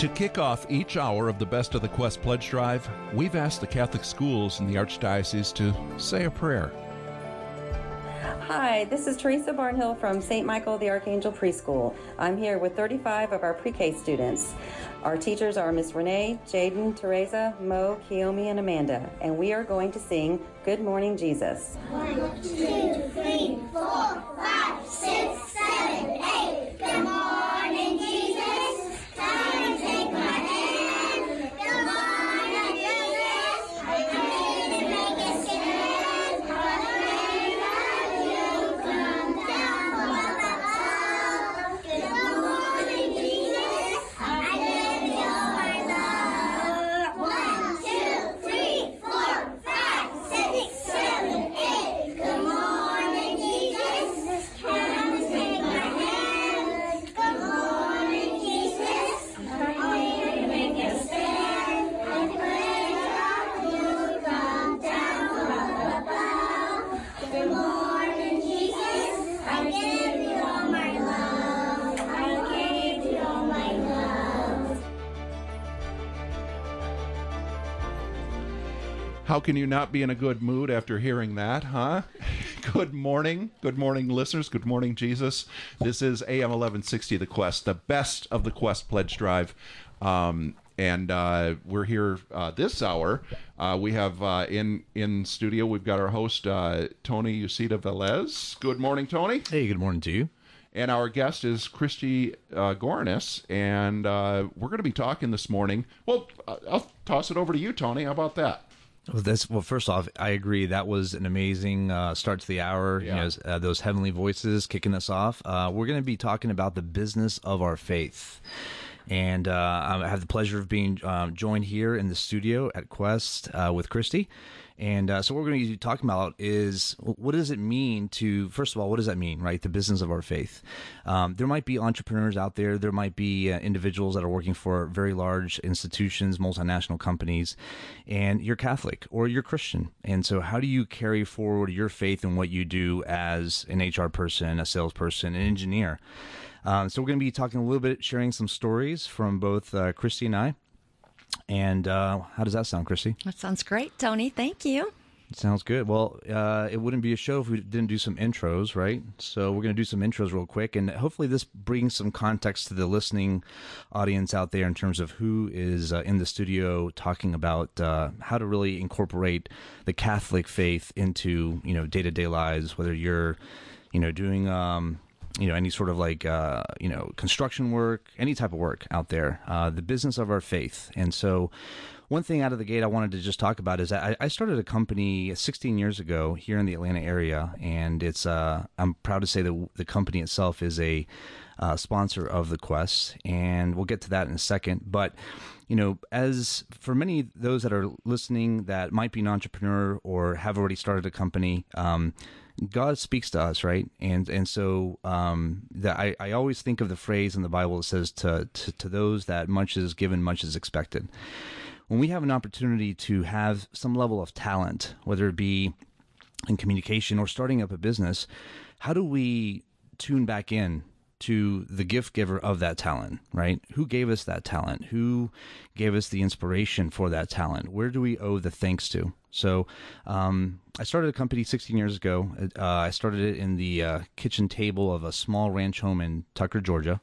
To kick off each hour of the Best of the Quest Pledge Drive, we've asked the Catholic schools in the Archdiocese to say a prayer. Hi, this is Teresa Barnhill from St. Michael the Archangel Preschool. I'm here with 35 of our pre-K students. Our teachers are Miss Renee, Jaden, Teresa, Mo, Kiomi, and Amanda, and we are going to sing Good Morning Jesus. One, two, three, four, five, six, seven, eight. Good morning, How can you not be in a good mood after hearing that, huh? Good morning. Good morning, listeners. Good morning, Jesus. This is AM 1160 The Quest, the best of the Quest Pledge Drive. Um, and uh, we're here uh, this hour. Uh, we have uh, in in studio. We've got our host uh, Tony UcedaVelez. Good morning, Tony. Hey, good morning to you. And our guest is Kristi uh, Gorinas, and uh, we're going to be talking this morning. Well, I'll toss it over to you, Tony. How about that? Well, that's well. First off, I agree. That was an amazing uh, start to the hour. Yeah. You know, uh, those heavenly voices kicking us off. Uh, we're going to be talking about the business of our faith, and uh, I have the pleasure of being um, joined here in the studio at Quest uh, with Kristi. And uh, so, what we're going to be talking about is what does it mean to, first of all, what does that mean, right? The business of our faith. Um, there might be entrepreneurs out there, there might be uh, individuals that are working for very large institutions, multinational companies, and you're Catholic or you're Christian. And so, how do you carry forward your faith in what you do as an HR person, a salesperson, an engineer? Um, so, we're going to be talking a little bit, sharing some stories from both uh, Kristi and I. And uh, how does that sound, Kristi? That sounds great, Tony. Thank you. Sounds good. Well, uh, it wouldn't be a show if we didn't do some intros, right? So we're going to do some intros real quick, and hopefully this brings some context to the listening audience out there in terms of who is uh, in the studio talking about uh, how to really incorporate the Catholic faith into you know day to day lives. Whether you're you know doing um, you know any sort of like uh, you know construction work, any type of work out there, uh, the business of our faith, and so one thing out of the gate I wanted to just talk about is I, I started a company 16 years ago here in the Atlanta area, and it's uh, I'm proud to say that the company itself is a uh, sponsor of the Quest, and we'll get to that in a second. But you know, as for many those that are listening that might be an entrepreneur or have already started a company, um, God speaks to us, right? And and so um, that I, I always think of the phrase in the Bible that says to, to to those that much is given, much is expected. When we have an opportunity to have some level of talent, whether it be in communication or starting up a business, how do we tune back in to the gift giver of that talent, right? Who gave us that talent? Who gave us the inspiration for that talent? Where do we owe the thanks to? So, um, I started a company 16 years ago. Uh, I started it in the uh, kitchen table of a small ranch home in Tucker, Georgia.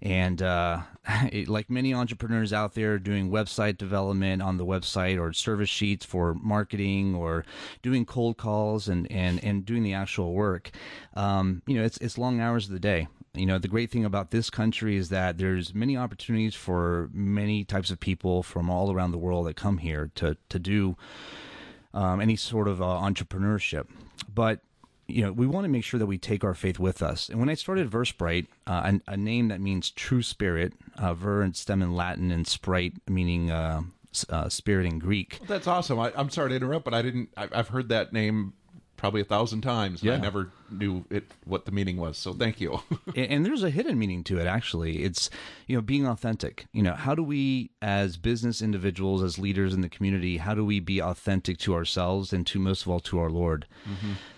And uh, it, like many entrepreneurs out there doing website development on the website or service sheets for marketing or doing cold calls and, and, and doing the actual work, um, you know, it's, it's long hours of the day. You know, the great thing about this country is that there's many opportunities for many types of people from all around the world that come here to, to do um, any sort of uh, entrepreneurship. But you know, we want to make sure that we take our faith with us. And when I started VerSprite, uh, a, a name that means true spirit, uh, ver and stem in Latin, and sprite meaning uh, uh, spirit in Greek. That's awesome. I, I'm sorry to interrupt, but I didn't. I've heard that name probably a thousand times, and I never knew it what the meaning was. So thank you. and, there's a hidden meaning to it actually. It's you know being authentic. You know how do we as business individuals as leaders in the community how do we be authentic to ourselves and to most of all to our lord?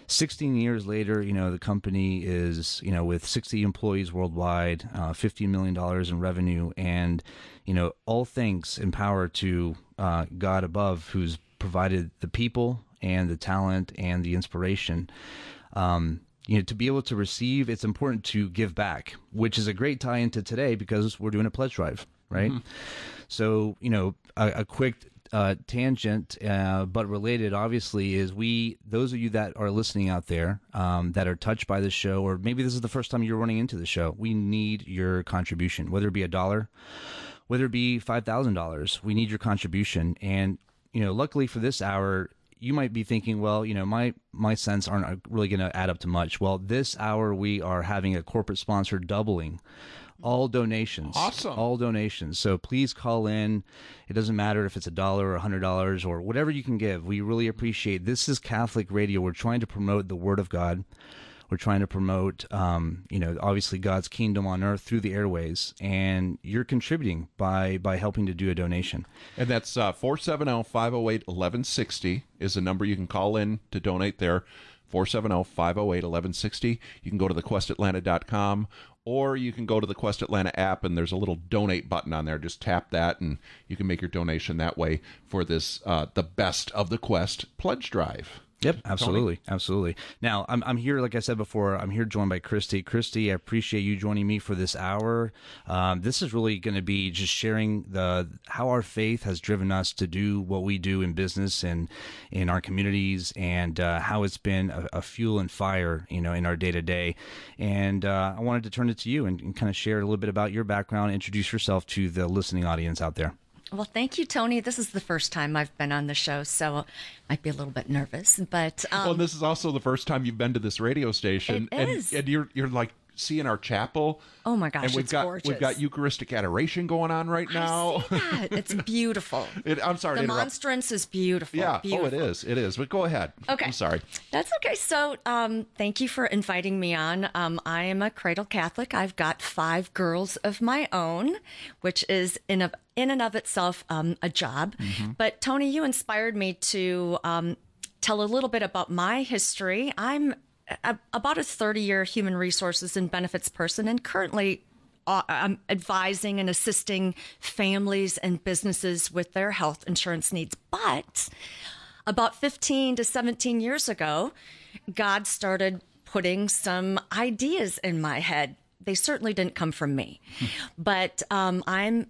16 years later, you know, the company is, you know, with 60 employees worldwide, uh, $15 million in revenue, and, you know, all thanks and power to uh, God above, who's provided the people and the talent and the inspiration. Um, you know, to be able to receive, it's important to give back, which is a great tie into today because we're doing a pledge drive, right? So, you know, a, a quick uh, tangent, uh, but related, obviously, is we those of you that are listening out there um, that are touched by the show, or maybe this is the first time you're running into the show. We need your contribution, whether it be a dollar, whether it be five thousand dollars. We need your contribution, and you know, luckily for this hour. You might be thinking, well, you know, my my cents aren't uh, really going to add up to much. Well, this hour we are having a corporate sponsor doubling all donations. Awesome. All donations. So please call in. It doesn't matter if it's a dollar or a hundred dollars or whatever you can give. We really appreciate. This is Catholic Radio. We're trying to promote the Word of God. We're trying to promote, um, you know, obviously God's kingdom on earth through the airways, and you're contributing by by helping to do a donation. And that's uh, 470 508 1160 is the number you can call in to donate there. 470 508 1160. You can go to thequestatlanta.com or you can go to the Quest Atlanta app and there's a little donate button on there. Just tap that and you can make your donation that way for this, uh, the best of the Quest pledge drive. Yep, absolutely, absolutely. Now, I'm I'm here, like I said before, I'm here joined by Kristi. Kristi, I appreciate you joining me for this hour. Um, this is really going to be just sharing the how our faith has driven us to do what we do in business and in our communities, and uh, how it's been a, a fuel and fire, you know, in our day to day. And uh, I wanted to turn it to you and, and kind of share a little bit about your background, introduce yourself to the listening audience out there. Well, thank you, Tony. This is the first time I've been on the show, so I might be a little bit nervous. But um, well, and this is also the first time you've been to this radio station, It and and you're you're like seeing our chapel. Oh my gosh, and we've it's got gorgeous. we've got Eucharistic adoration going on right now. See. It's beautiful. It, I'm sorry the monstrance is beautiful. yeah, beautiful. oh, it is, it is. But go ahead. Okay. I'm sorry. That's okay. So, um, thank you for inviting me on. Um, I am a cradle Catholic. I've got five girls of my own, which is in of in and of itself um, a job. But Tony, you inspired me to um, tell a little bit about my history. I'm a, about a 30 year human resources and benefits person, and currently. Uh, I'm advising and assisting families and businesses with their health insurance needs. But about 15 to 17 years ago, God started putting some ideas in my head. They certainly didn't come from me, but um, I'm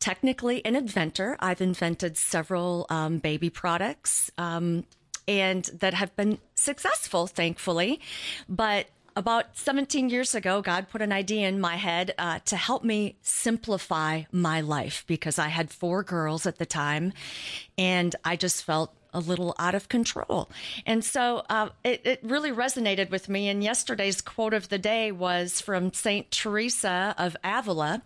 technically an inventor. I've invented several um, baby products um, and that have been successful, thankfully. But about 17 years ago, God put an idea in my head uh, to help me simplify my life because I had four girls at the time and I just felt a little out of control. And so uh, it, it really resonated with me. And yesterday's quote of the day was from St. Teresa of Avila.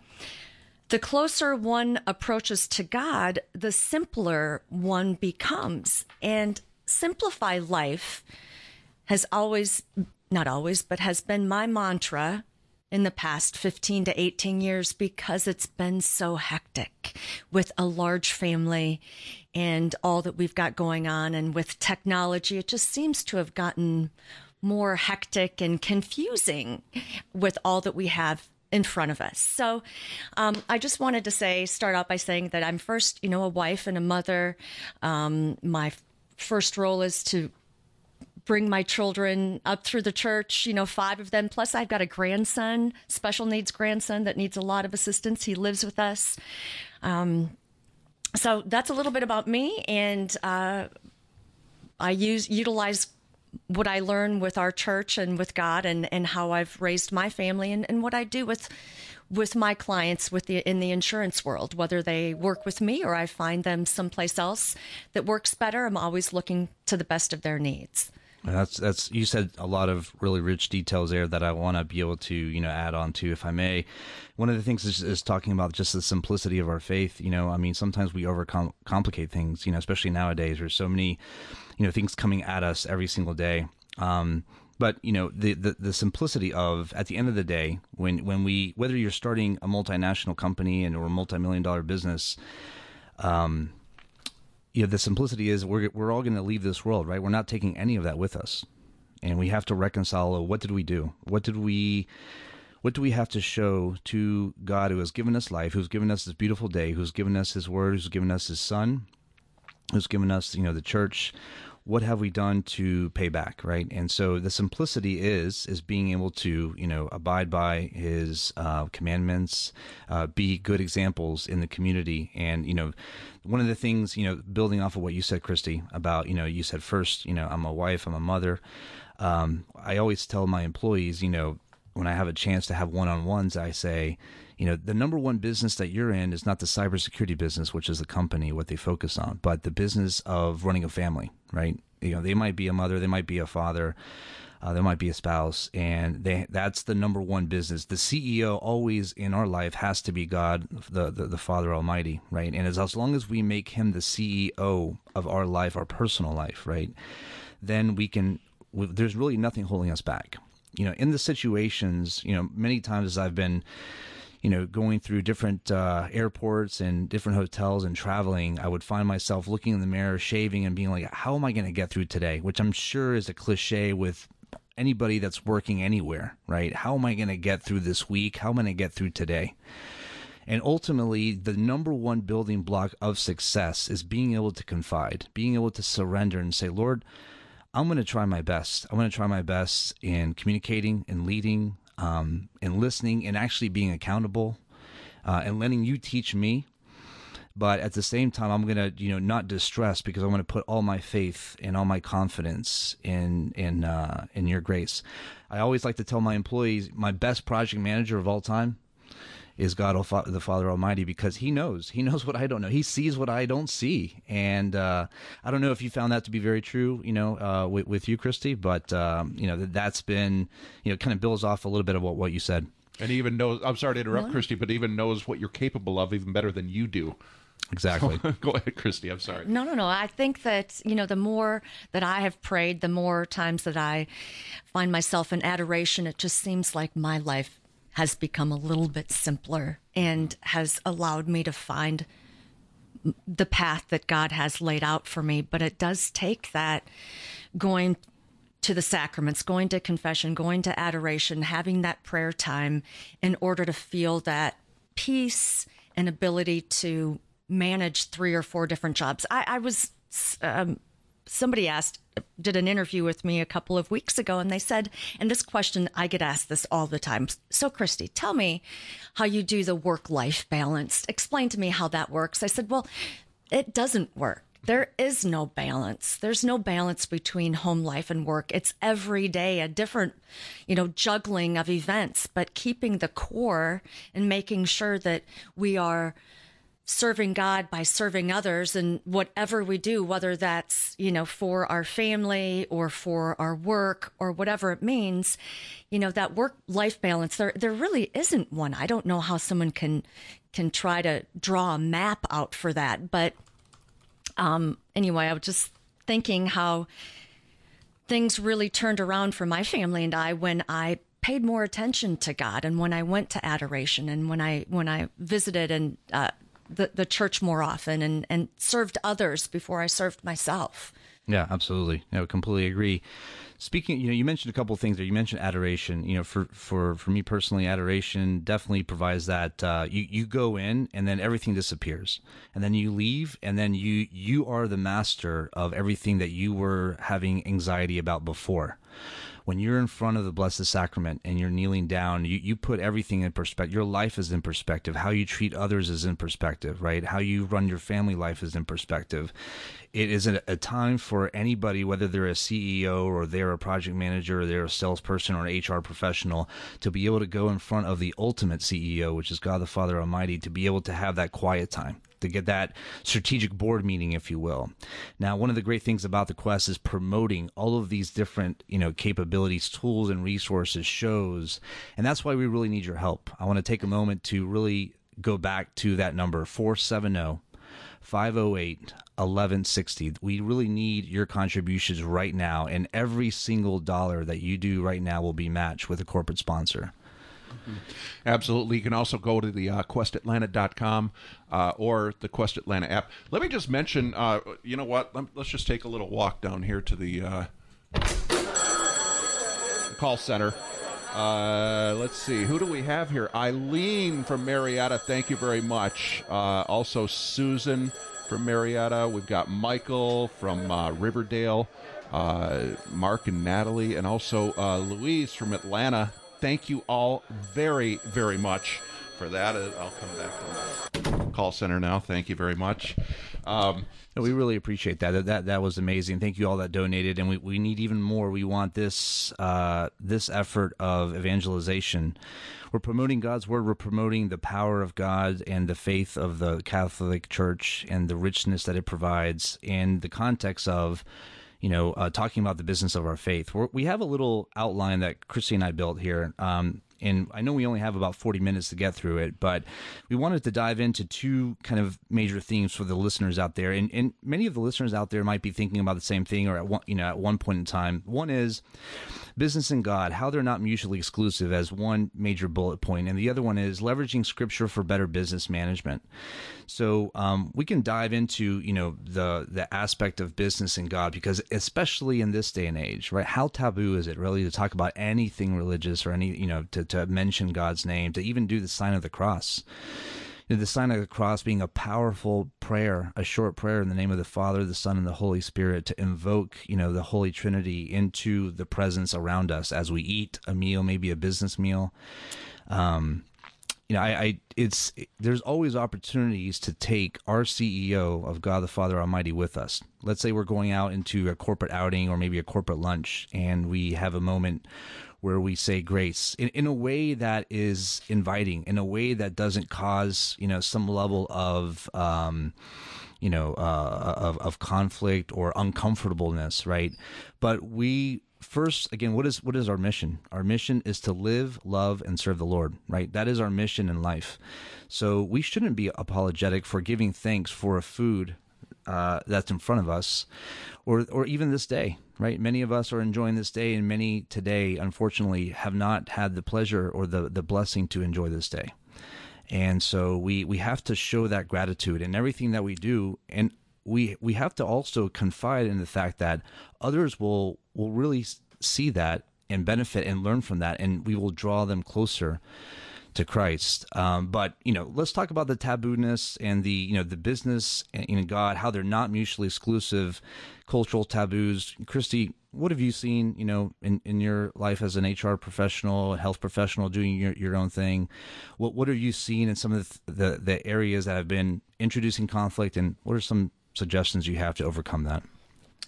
The closer one approaches to God, the simpler one becomes. And simplify life has always, not always, but has been my mantra in the past 15 to 18 years because it's been so hectic with a large family and all that we've got going on. And with technology, it just seems to have gotten more hectic and confusing with all that we have in front of us. So um, I just wanted to say, start out by saying that I'm first, you know, a wife and a mother. Um, my first role is to bring my children up through the church, you know, five of them. Plus, I've got a grandson, special needs grandson that needs a lot of assistance. He lives with us. Um, so that's a little bit about me. And uh, I use utilize what I learn with our church and with God and, and how I've raised my family and, and what I do with with my clients with the in the insurance world, whether they work with me or I find them someplace else that works better, I'm always looking to the best of their needs. That's that's you said a lot of really rich details there that I want to be able to you know add on to if I may. One of the things is, is talking about just the simplicity of our faith. You know, I mean, sometimes we overcomplicate things. You know, especially nowadays, there's so many you know things coming at us every single day. Um, but you know the, the the simplicity of at the end of the day when when we whether you're starting a multinational company and or a multi-million dollar business um you know the simplicity is we're we're all going to leave this world right we're not taking any of that with us and we have to reconcile oh, what did we do? What did we what do we have to show to God who has given us life, who's given us this beautiful day, who's given us his word, who's given us his son, who's given us, you know, the church? What have we done to pay back, right? And so the simplicity is is being able to, you know, abide by his uh, commandments, uh, be good examples in the community, and you know, one of the things, you know, building off of what you said, Kristi, about, you know, you said first, you know, I'm a wife, I'm a mother. Um, I always tell my employees, you know, when I have a chance to have one on ones, I say, you know, the number one business that you're in is not the cybersecurity business, which is the company, what they focus on, but the business of running a family, right? You know, they might be a mother, they might be a father, uh, there might be a spouse, and they that's the number one business. The CEO always in our life has to be God, the the, the Father Almighty, right? And as, as long as we make Him the CEO of our life, our personal life, right, then we can. There's really nothing holding us back. You know, in the situations, you know, many times as I've been you know, going through different uh, airports and different hotels and traveling, I would find myself looking in the mirror, shaving, and being like, "How am I going to get through today?" Which I'm sure is a cliche with anybody that's working anywhere, right? How am I going to get through this week? How am I going to get through today? And ultimately, the number one building block of success is being able to confide, being able to surrender and say, Lord, I'm going to try my best. I'm going to try my best in communicating and leading um, and listening and actually being accountable uh, and letting you teach me but at the same time i'm going to you know not distress because i'm going to put all my faith and all my confidence in in uh, in your grace i always like to tell my employees my best project manager of all time is God the Father Almighty because He knows. He knows what I don't know. He sees what I don't see, and uh, I don't know if you found that to be very true. You know, uh, with, with, you, Kristi, but um, you know that, that's been you know kind of builds off a little bit of what what you said. And he even knows. I'm sorry to interrupt, Kristi, but even knows what you're capable of even better than you do. Exactly. Go ahead, Kristi. I'm sorry. No, no, no. I think that, you know, the more that I have prayed, the more times that I find myself in adoration, it just seems like my life has become a little bit simpler and has allowed me to find the path that God has laid out for me. But it does take that going to the sacraments, going to confession, going to adoration, having that prayer time in order to feel that peace and ability to manage three or four different jobs. I, I was um, somebody asked did an interview with me a couple of weeks ago and they said and this question i get asked this all the time. So Kristi tell me how you do the work life balance. Explain to me how that works. I said well it doesn't work. There is no balance. There's no balance between home life and work. It's every day a different you know juggling of events but keeping the core and making sure that we are serving God by serving others and whatever we do, whether that's, you know, for our family or for our work or whatever it means, you know, that work life balance, there, there really isn't one. I don't know how someone can, can try to draw a map out for that. But, um, anyway, I was just thinking how things really turned around for my family and I when I paid more attention to God and when I went to adoration and when I, when I visited and, uh, the, the church more often and, and served others before I served myself. Yeah, absolutely. I would completely agree. Speaking, you know, you mentioned a couple of things there. You mentioned adoration. You know, for for for me personally, adoration definitely provides that. Uh, you you go in and then everything disappears, and then you leave, and then you you are the master of everything that you were having anxiety about before when you're in front of the Blessed Sacrament and you're kneeling down, you, you put everything in perspective. Your life is in perspective. How you treat others is in perspective, right? How you run your family life is in perspective. It is a, a time for anybody, whether they're a CEO or they're a project manager or they're a salesperson or an HR professional, to be able to go in front of the ultimate CEO, which is God the Father Almighty, to be able to have that quiet time to get that strategic board meeting, if you will. Now, one of the great things about the Quest is promoting all of these different, you know, capabilities, tools, and resources, shows, and that's why we really need your help. I want to take a moment to really go back to that number 470 508 1160. We really need your contributions right now, and every single dollar that you do right now will be matched with a corporate sponsor. Absolutely. You can also go to the uh, questatlanta.com uh, or the Quest Atlanta app. Let me just mention, uh, you know what? Let's just take a little walk down here to the. Uh, call center. Uh, let's see. Who do we have here? Eileen from Marietta. Thank you very much. Uh, also, Susan from Marietta. We've got Michael from uh, Riverdale. Uh, Mark and Natalie, and also uh, Louise from Atlanta. Thank you all very, very much for that. Uh, I'll come back to the call center now. Thank you very much. Um, we really appreciate that. That that, was amazing. Thank you all that donated, and we, we need even more. We want this uh, this effort of evangelization. We're promoting God's word. We're promoting the power of God and the faith of the Catholic Church and the richness that it provides in the context of you know, uh, talking about the business of our faith. We're, we have a little outline that Kristi and I built here. Um, and I know we only have about 40 minutes to get through it, but we wanted to dive into two kind of major themes for the listeners out there. And, and many of the listeners out there might be thinking about the same thing or at one, you know, at one point in time. One is business and God, how they're not mutually exclusive as one major bullet point. And the other one is leveraging scripture for better business management. So um, we can dive into, you know, the, the aspect of business and God, because especially in this day and age, right? How taboo is it really to talk about anything religious or any, you know, to, to mention God's name, to even do the sign of the cross? the sign of the cross being a powerful prayer, a short prayer in the name of the Father, the Son, and the Holy Spirit to invoke, you know, the Holy Trinity into the presence around us as we eat a meal, maybe a business meal. Um, you know, I, I, it's there's always opportunities to take our CEO of God the Father Almighty with us. Let's say we're going out into a corporate outing or maybe a corporate lunch, and we have a moment where we say grace in, in a way that is inviting, in a way that doesn't cause you know some level of um, you know uh, of of conflict or uncomfortableness, right? But we first again what is what is our mission? Our mission is to live love and serve the lord right? That is our mission in life. So we shouldn't be apologetic for giving thanks for a food uh, that's in front of us or or even this day right? Many of us are enjoying this day and many today unfortunately have not had the pleasure or the the blessing to enjoy this day. And so we we have to show that gratitude in everything that we do. And we we have to also confide in the fact that others will will really see that and benefit and learn from that and we will draw them closer to Christ. Um, but you know, let's talk about the tabooness and the you know the business in God, how they're not mutually exclusive cultural taboos. Kristi, what have you seen? You know, in, in your life as an HR professional, health professional, doing your, your own thing. What what are you seeing in some of the, the the areas that have been introducing conflict, and what are some suggestions you have to overcome that?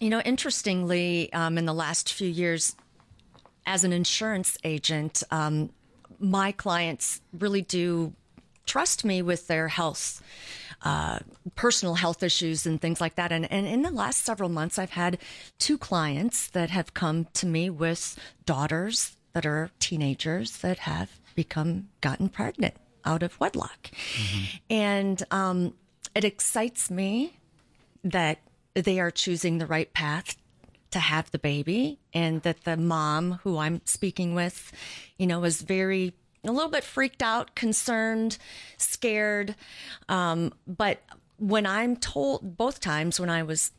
You know, interestingly, um, in the last few years, as an insurance agent, um, my clients really do trust me with their health, uh, personal health issues, and things like that. And, and in the last several months, I've had two clients that have come to me with daughters that are teenagers that have become gotten pregnant out of wedlock. And um, it excites me that they are choosing the right path to have the baby and that the mom who I'm speaking with, you know, was very a little bit freaked out, concerned, scared. Um, but when I'm told both times when I was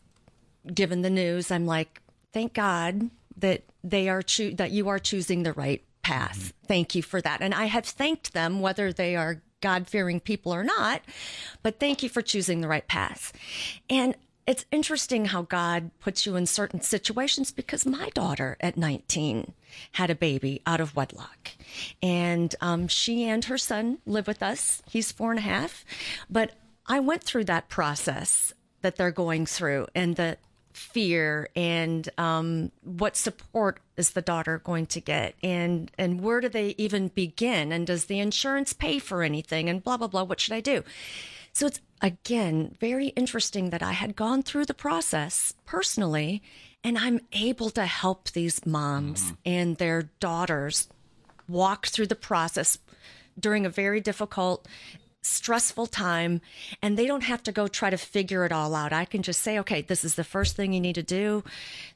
given the news, I'm like, thank God that they are choo- that you are choosing the right path. Thank you for that. And I have thanked them whether they are God fearing people or not, but thank you for choosing the right path. And it's interesting how God puts you in certain situations because my daughter at 19 had a baby out of wedlock. And um, she and her son live with us. He's four and a half. But I went through that process that they're going through and the fear and um, what support is the daughter going to get and and where do they even begin and does the insurance pay for anything and blah blah blah what should i do so it's again very interesting that I had gone through the process personally and I'm able to help these moms mm-hmm. and their daughters walk through the process during a very difficult stressful time and they don't have to go try to figure it all out. I can just say, okay, this is the first thing you need to do.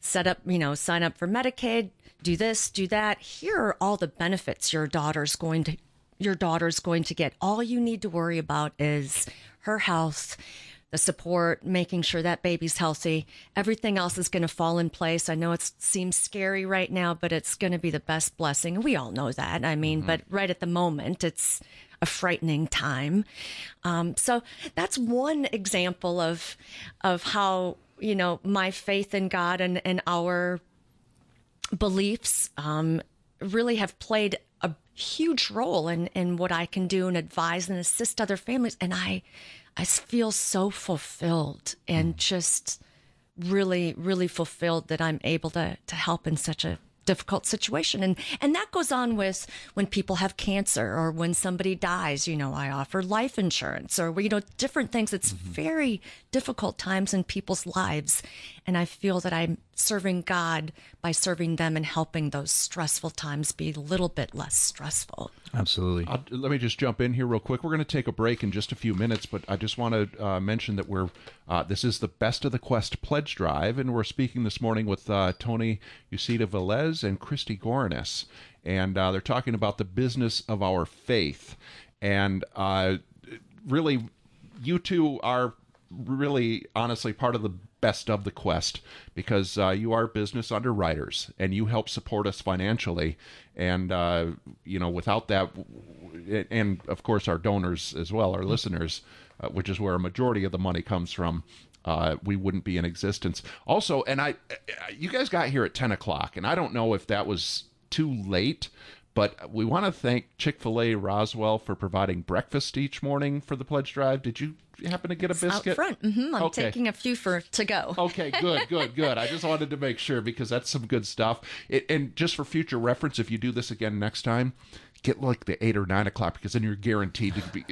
Set up, you know, sign up for Medicaid, do this, do that. Here are all the benefits your daughter's going to your daughter's going to get. All you need to worry about is her health, the support, making sure that baby's healthy. Everything else is going to fall in place. I know it seems scary right now, but it's going to be the best blessing. We all know that. I mean, but right at the moment, it's a frightening time. Um, so that's one example of of how you know my faith in God and and our beliefs um, really have played a huge role in in what I can do and advise and assist other families. And I I feel so fulfilled and mm. just really really fulfilled that I'm able to to help in such a difficult situation. And and that goes on with when people have cancer or when somebody dies you know i offer life insurance or you know different things. It's mm-hmm. very difficult times in people's lives. And i feel that i'm serving god by serving them and helping those stressful times be a little bit less stressful Absolutely. I'll, let me just jump in here real quick. We're going to take a break in just a few minutes, but I just want to uh, mention that we're uh, this is the Best of the Quest pledge drive, and we're speaking this morning with uh, Tony UcedaVelez and Kristi Gorinas, and uh, they're talking about the business of our faith, and uh, really, you two are really honestly part of the best of the quest because uh, you are business underwriters and you help support us financially. And uh, you know without that and of course our donors as well our listeners uh, which is where a majority of the money comes from uh, we wouldn't be in existence. Also and i you guys got here at 10 o'clock and i don't know if that was too late but we want to thank chick-fil-a roswell for providing breakfast each morning for the pledge drive did you happen to get a biscuit out front hmm i'm Okay. taking a few for to go Okay, good, good, good. I just wanted to make sure because that's some good stuff. It, and just for future reference, if you do this again next time, get like the eight or nine o'clock because then you're guaranteed to be.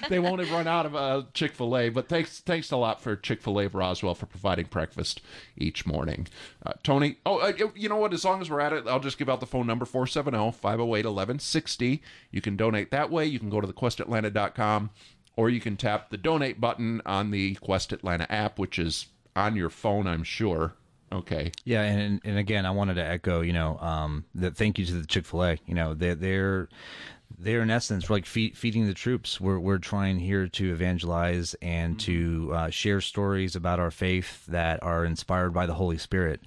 they won't have run out of uh, Chick Fil A. But thanks, thanks a lot for Chick Fil A Roswell for providing breakfast each morning. Uh, Tony, oh, uh, you know what? As long as we're at it, I'll just give out the phone number 470-508-1160. You can donate that way. You can go to thequestatlanta.com or you can tap the donate button on the Quest Atlanta app, which is on your phone, I'm sure. Okay. Yeah, and and again, I wanted to echo, you know, um, that thank you to the Chick Fil A. You know, they're they're they're in essence we're like feed, feeding the troops. We're we're trying here to evangelize and to uh, share stories about our faith that are inspired by the Holy Spirit.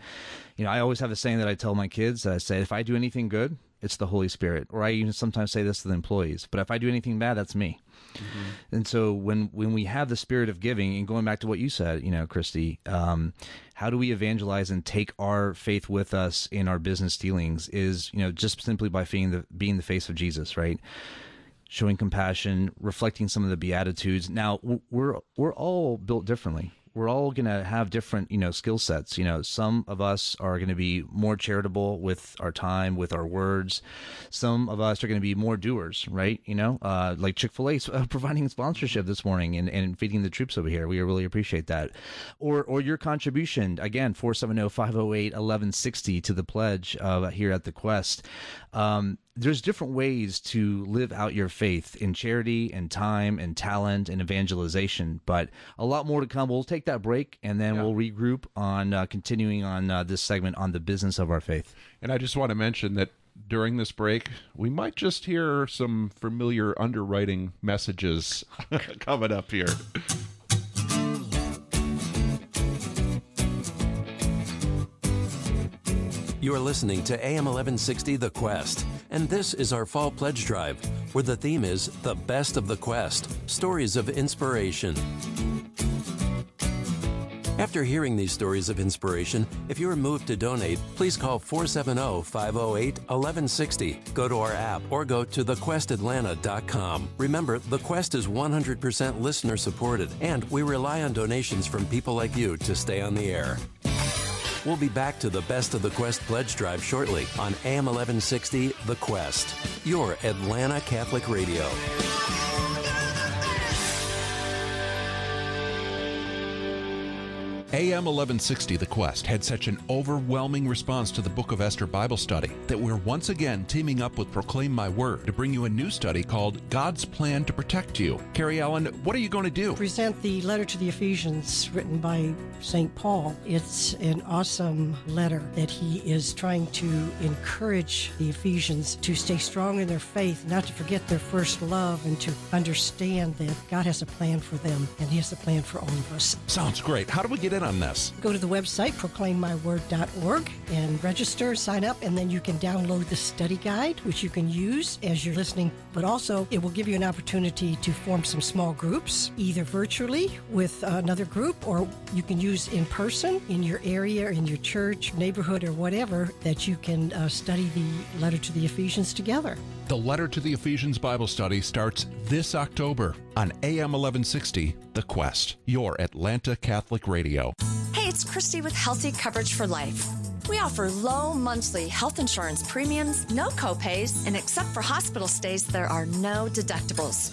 You know, I always have a saying that I tell my kids. That I say, if I do anything good, it's the Holy Spirit. Or I even sometimes say this to the employees. But if I do anything bad, that's me. And so when when we have the spirit of giving, and going back to what you said, you know, Kristi, um, how do we evangelize and take our faith with us in our business dealings? Is you know just simply by being the being the face of Jesus, right? Showing compassion, reflecting some of the beatitudes. Now we're we're all built differently. We're all going to have different, you know, skill sets. You know, some of us are going to be more charitable with our time, with our words. Some of us are going to be more doers, right? You know, uh, like Chick Fil A uh, providing sponsorship this morning and, and feeding the troops over here. We really appreciate that. Or or your contribution again 470-508-1160 to the pledge uh, here at the Quest. Um, there's different ways to live out your faith in charity and time and talent and evangelization, but a lot more to come. We'll take that break and then we'll regroup on uh, continuing on uh, this segment on the business of our faith. And I just want to mention that during this break, we might just hear some familiar underwriting messages coming up here. You are listening to AM 1160 The Quest, and this is our fall pledge drive, where the theme is The Best of the Quest Stories of Inspiration. After hearing these stories of inspiration, if you are moved to donate, please call 470 508 1160. Go to our app or go to thequestatlanta.com. Remember, The Quest is 100% listener supported, and we rely on donations from people like you to stay on the air. We'll be back to the Best of the Quest pledge drive shortly on AM 1160 The Quest, your Atlanta Catholic Radio. AM 1160 The Quest had such an overwhelming response to the Book of Esther Bible study that we're once again teaming up with Proclaim My Word to bring you a new study called God's Plan to Protect You. Carrie Allen, what are you going to do? Present the letter to the Ephesians written by St. Paul. It's an awesome letter that he is trying to encourage the Ephesians to stay strong in their faith, not to forget their first love, and to understand that God has a plan for them and he has a plan for all of us. Sounds great. How do we get in on this? Go to the website, proclaimmyword.org, and register, sign up, and then you can download the study guide, which you can use as you're listening. But also, it will give you an opportunity to form some small groups, either virtually with another group, or you can use in person in your area, in your church, neighborhood, or whatever, that you can uh, study the letter to the Ephesians together. The Letter to the Ephesians Bible Study starts this October on AM 1160 The Quest, your Atlanta Catholic Radio. Hey, it's Kristi with Healthy Coverage for Life. We offer low monthly health insurance premiums, no copays, and except for hospital stays, there are no deductibles.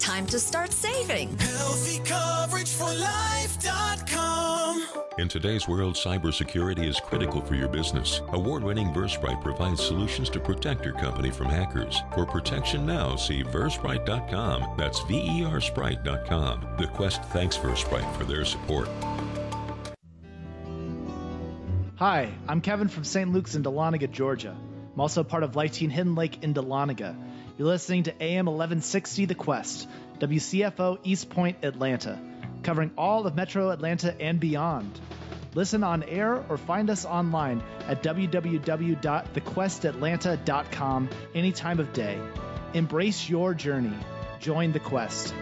Time to start saving. HealthyCoverageForLife.com. In today's world, cybersecurity is critical for your business. Award winning VerSprite provides solutions to protect your company from hackers. For protection now, see VerSprite.com. That's V E R Sprite.com. The Quest thanks VerSprite for their support. Hi, I'm Kevin from St. Luke's in Dahlonega, Georgia. I'm also part of Life Teen Hidden Lake in Dahlonega. You're listening to AM 1160 The Quest, WCFO East Point, Atlanta, covering all of Metro Atlanta and beyond. Listen on air or find us online at www.thequestatlanta.com any time of day. Embrace your journey. Join the quest.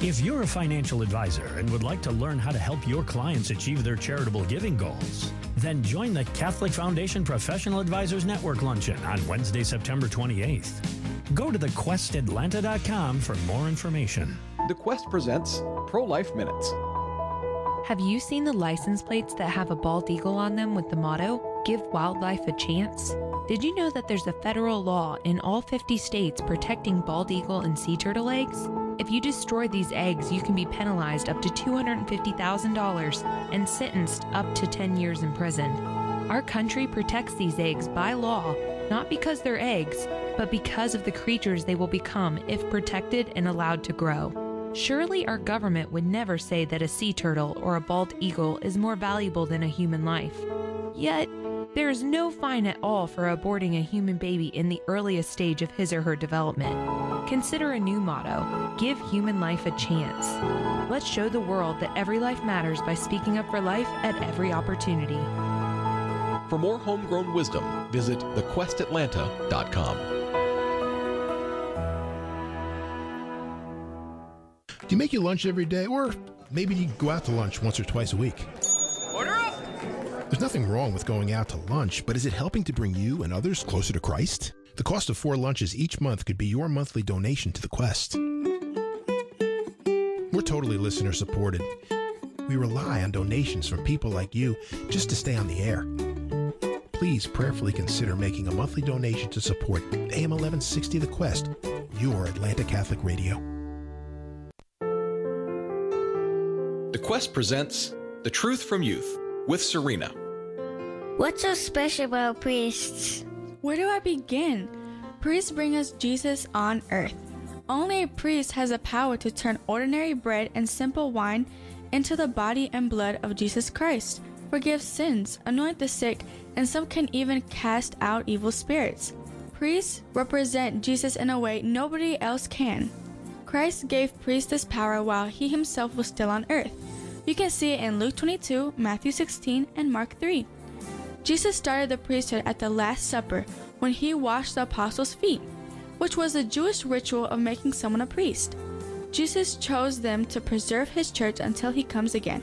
If you're a financial advisor and would like to learn how to help your clients achieve their charitable giving goals, then join the Catholic Foundation Professional Advisors Network Luncheon on Wednesday, September 28th. Go to thequestatlanta.com for more information. The Quest presents Pro Life Minutes. Have you seen the license plates that have a bald eagle on them with the motto, Give Wildlife a Chance? Did you know that there's a federal law in all 50 states protecting bald eagle and sea turtle eggs? If you destroy these eggs, you can be penalized up to $250,000 and sentenced up to 10 years in prison. Our country protects these eggs by law, not because they're eggs, but because of the creatures they will become if protected and allowed to grow. Surely our government would never say that a sea turtle or a bald eagle is more valuable than a human life. Yet, there is no fine at all for aborting a human baby in the earliest stage of his or her development. Consider a new motto Give human life a chance. Let's show the world that every life matters by speaking up for life at every opportunity. For more homegrown wisdom, visit thequestatlanta.com. Do you make your lunch every day, or maybe you go out to lunch once or twice a week? There's nothing wrong with going out to lunch, but is it helping to bring you and others closer to Christ? The cost of four lunches each month could be your monthly donation to the Quest. We're totally listener supported. We rely on donations from people like you just to stay on the air. Please prayerfully consider making a monthly donation to support AM 1160 The Quest, your Atlanta Catholic Radio. The Quest presents The Truth from Youth with Serena. What's so special about priests? Where do I begin? Priests bring us Jesus on earth. Only a priest has the power to turn ordinary bread and simple wine into the body and blood of Jesus Christ, forgive sins, anoint the sick, and some can even cast out evil spirits. Priests represent Jesus in a way nobody else can. Christ gave priests this power while he himself was still on earth. You can see it in Luke 22, Matthew 16, and Mark 3. Jesus started the priesthood at the Last Supper when he washed the apostles' feet, which was a Jewish ritual of making someone a priest. Jesus chose them to preserve his church until he comes again.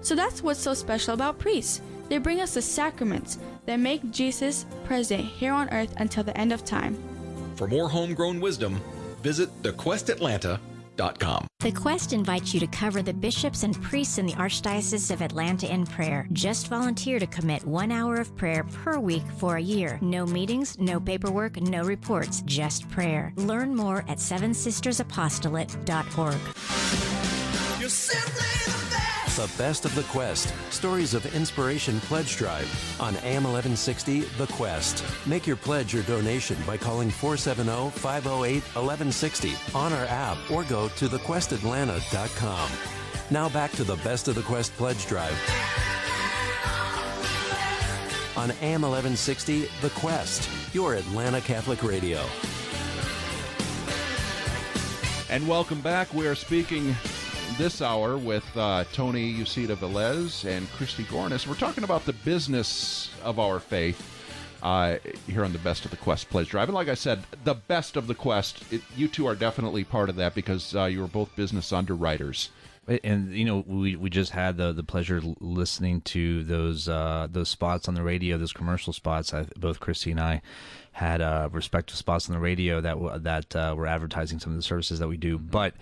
So that's what's so special about priests. They bring us the sacraments that make Jesus present here on earth until the end of time. For more homegrown wisdom, visit thequestatlanta.com. The Quest invites you to cover the bishops and priests in the Archdiocese of Atlanta in prayer. Just volunteer to commit one hour of prayer per week for a year. No meetings, no paperwork, no reports, just prayer. Learn more at sevensistersapostolate.org. Your simply the best. Of the Quest Stories of Inspiration Pledge Drive on AM 1160 The Quest. Make your pledge or donation by calling 470 508 1160 on our app or go to thequestatlanta.com. Now back to the Best of the Quest Pledge Drive on AM 1160 The Quest, your Atlanta Catholic Radio. And welcome back. We are speaking this hour with uh, Tony UcedaVelez and Kristi Gorinas. We're talking about the business of our faith uh, here on the Best of the Quest Pledge Drive. And like I said, the best of the Quest, it, you two are definitely part of that because uh, you are both business underwriters. And you know, we, we just had the the pleasure listening to those uh, those spots on the radio, those commercial spots. I, both Kristi and I had uh, respective spots on the radio that w- that uh, were advertising some of the services that we do. But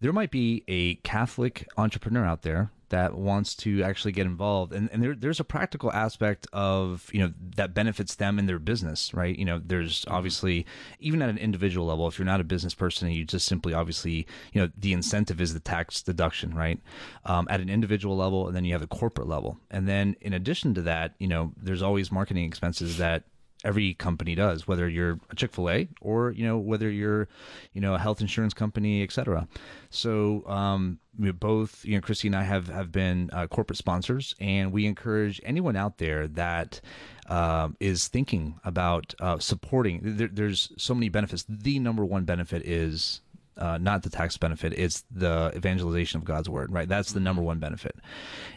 there might be a Catholic entrepreneur out there that wants to actually get involved, and, and there, there's a practical aspect of you know that benefits them in their business, right? You know, there's obviously even at an individual level, if you're not a business person and you just simply obviously you know the incentive is the tax deduction, right? Um, at an individual level, and then you have the corporate level, and then in addition to that, you know, there's always marketing expenses that every company does, whether you're a Chick Fil A or you know whether you're you know a health insurance company, et cetera. So um, we both, you know, Kristi and I have have been uh, corporate sponsors, and we encourage anyone out there that um, is thinking about uh, supporting. There, there's so many benefits. The number one benefit is uh, not the tax benefit it's the evangelization of god's word right that's the number one benefit